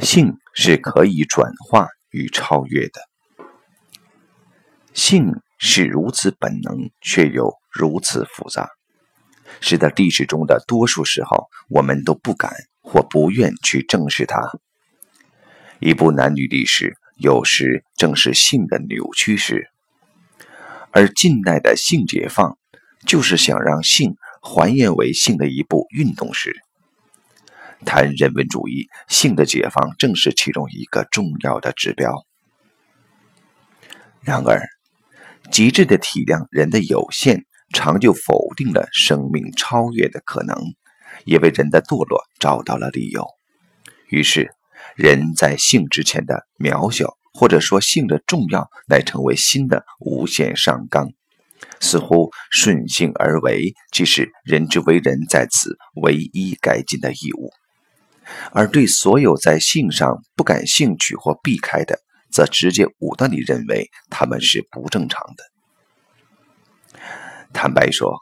性是可以转化与超越的。性是如此本能，却又如此复杂，使得历史中的多数时候，我们都不敢或不愿去正视它。一部男女历史，有时正是性的扭曲时，而近代的性解放，就是想让性还原为性的一部运动时。谈人文主义，性的解放正是其中一个重要的指标。然而，极致的体谅人的有限，常就否定了生命超越的可能，也为人的堕落找到了理由。于是，人在性之前的渺小，或者说性的重要，乃成为新的无限上纲。似乎顺性而为，即是人之为人在此唯一改进的义务。而对所有在性上不感兴趣或避开的，则直接武断地认为他们是不正常的。坦白说，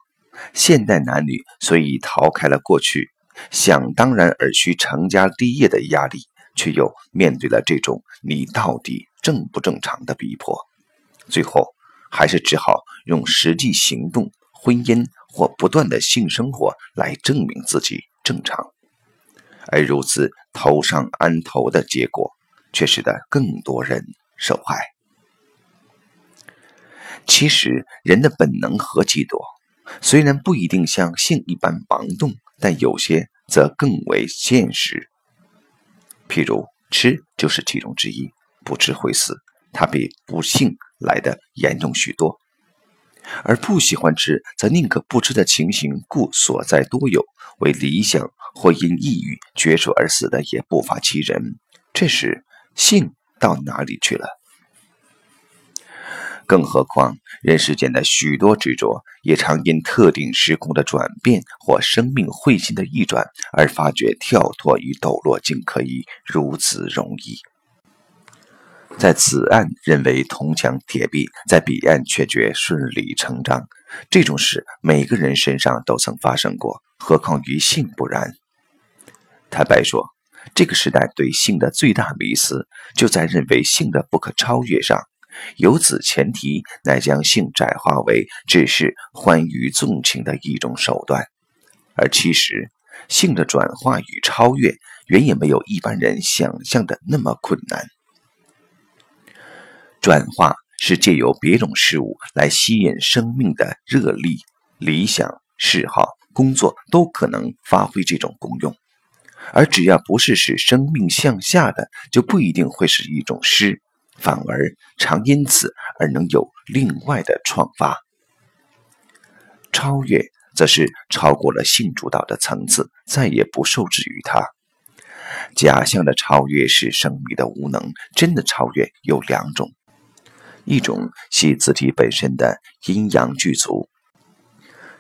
现代男女虽已逃开了过去想当然而需成家立业的压力，却又面对了这种“你到底正不正常”的逼迫，最后还是只好用实际行动、婚姻或不断的性生活来证明自己正常。而如此头上安头的结果，却使得更多人受害。其实，人的本能何其多，虽然不一定像性一般盲动，但有些则更为现实。譬如吃就是其中之一，不吃会死，它比不性来的严重许多。而不喜欢吃，则宁可不吃的情形，故所在多有。为理想或因抑郁绝处而死的也不乏其人。这时，性到哪里去了？更何况，人世间的许多执着，也常因特定时空的转变或生命慧心的逆转，而发觉跳脱与抖落竟可以如此容易。在此岸认为铜墙铁壁，在彼岸却觉顺理成章。这种事每个人身上都曾发生过，何况于性不然？坦白说，这个时代对性的最大迷思，就在认为性的不可超越上。由此前提，乃将性窄化为只是欢愉纵情的一种手段。而其实，性的转化与超越，远也没有一般人想象的那么困难。转化是借由别种事物来吸引生命的热力、理想、嗜好、工作都可能发挥这种功用，而只要不是使生命向下的，就不一定会是一种诗，反而常因此而能有另外的创发。超越则是超过了性主导的层次，再也不受制于它。假象的超越是生命的无能，真的超越有两种。一种系自体本身的阴阳具足，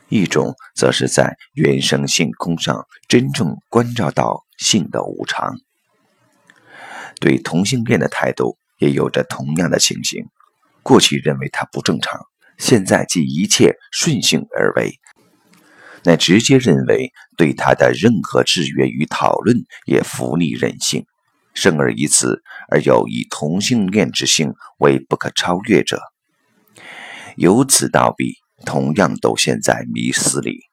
一种则是在原生性空上真正关照到性的无常。对同性恋的态度也有着同样的情形。过去认为它不正常，现在即一切顺性而为，乃直接认为对他的任何制约与讨论也服逆人性。生而以此，而又以同性恋之性为不可超越者，由此到彼，同样都陷在迷失里。